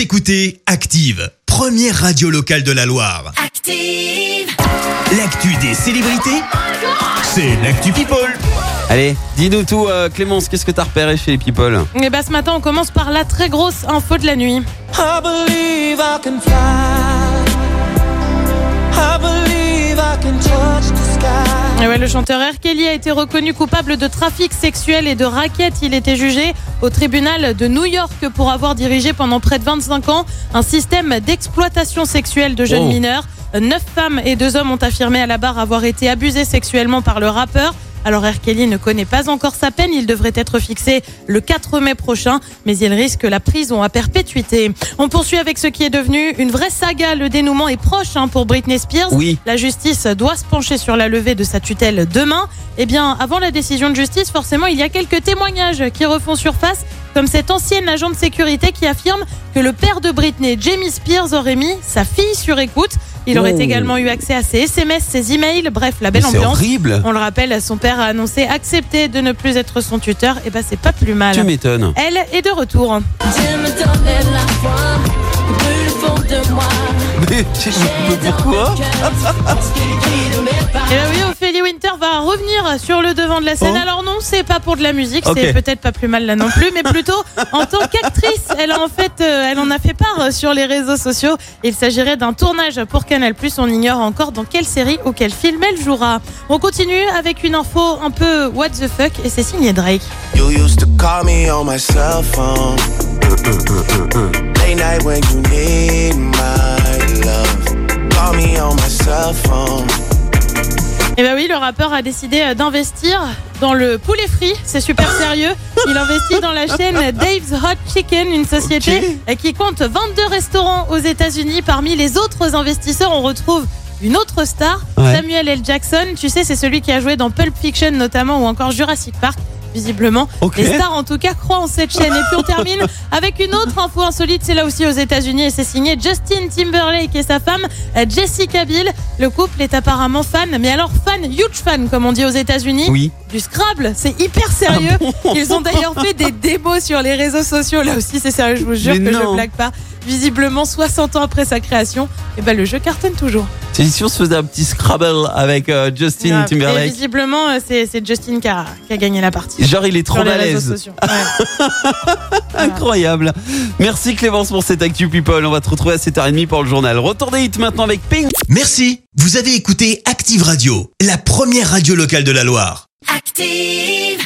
Vous écoutez Active, première radio locale de la Loire. Active. L'actu des célébrités, c'est l'actu People. Allez, dis-nous tout, euh, Clémence, qu'est-ce que t'as repéré chez les people? Et bah ce matin, on commence par la très grosse info de la nuit. I believe I can Et ouais, le chanteur R. Kelly a été reconnu coupable de trafic sexuel et de raquette. Il était jugé au tribunal de New York pour avoir dirigé pendant près de 25 ans un système d'exploitation sexuelle de jeunes Oh. mineurs. Neuf femmes et deux hommes ont affirmé à la barre avoir été abusés sexuellement par le rappeur. Alors R. Kelly ne connaît pas encore sa peine, il devrait être fixé le 4 mai prochain, mais il risque la prison à perpétuité. On poursuit avec ce qui est devenu une vraie saga, le dénouement est proche hein, pour Britney Spears. Oui. La justice doit se pencher sur la levée de sa tutelle demain. Eh bien, avant la décision de justice, forcément, il y a quelques témoignages qui refont surface, comme cet ancien agent de sécurité qui affirme que le père de Britney, Jamie Spears, aurait mis sa fille sur écoute. Il aurait Oh. également eu accès à ses SMS, ses emails, bref, la Mais belle C'est ambiance. horrible On le rappelle, son père a annoncé accepter de ne plus être son tuteur. Et ben, c'est pas plus mal. Tu m'étonnes. Elle est de retour. Mais, mais pourquoi Et là, oui, Winter va revenir sur le devant de la scène. Oh. Alors non, c'est pas pour de la musique, c'est peut-être pas plus mal là non plus, mais plutôt en tant qu'actrice. Elle a en fait, euh, elle en a fait part euh, sur les réseaux sociaux. Il s'agirait d'un tournage pour Canal+. On ignore encore dans quelle série ou quel film elle jouera. On continue avec une info un peu what the fuck et c'est signé Drake. You used to call me on my cell phone. Late night when you need my love. Call me on my cell phone. Et ben oui, le rappeur a décidé euh, d'investir dans le poulet frit. C'est super sérieux. Il investit dans la chaîne Dave's Hot Chicken, une société euh, qui compte 22 restaurants aux États-Unis. Parmi les autres investisseurs, on retrouve une autre star, Ouais. Samuel L. Jackson. Tu sais, c'est celui qui a joué dans Pulp Fiction notamment ou encore Jurassic Park. Visiblement, les stars en tout cas croient en cette chaîne. Et puis on termine avec une autre info insolite, c'est là aussi aux États-Unis et c'est signé Justin Timberlake et sa femme euh, Jessica Biel. Le couple est apparemment fan, mais alors fan, huge fan comme on dit aux États-Unis Oui. du Scrabble. C'est hyper sérieux. Ils ont d'ailleurs fait des démos sur les réseaux sociaux. Là aussi, c'est sérieux. Je vous jure Mais que je non. blague pas. Visiblement, 60 ans après sa création, et ben le jeu cartonne toujours. Si on se faisait un petit Scrabble avec euh, Justin Et Timberlake. visiblement, euh, c'est c'est Justin qui a, qui a gagné la partie. Genre, il est trop sur les réseaux balèze. sociaux. Ouais. Incroyable. Merci Clémence pour cette Actu People. On va te retrouver à 7h30 pour le journal. Retour des hits maintenant avec Pink. Merci, vous avez écouté Active Radio, la première radio locale de la Loire. Active.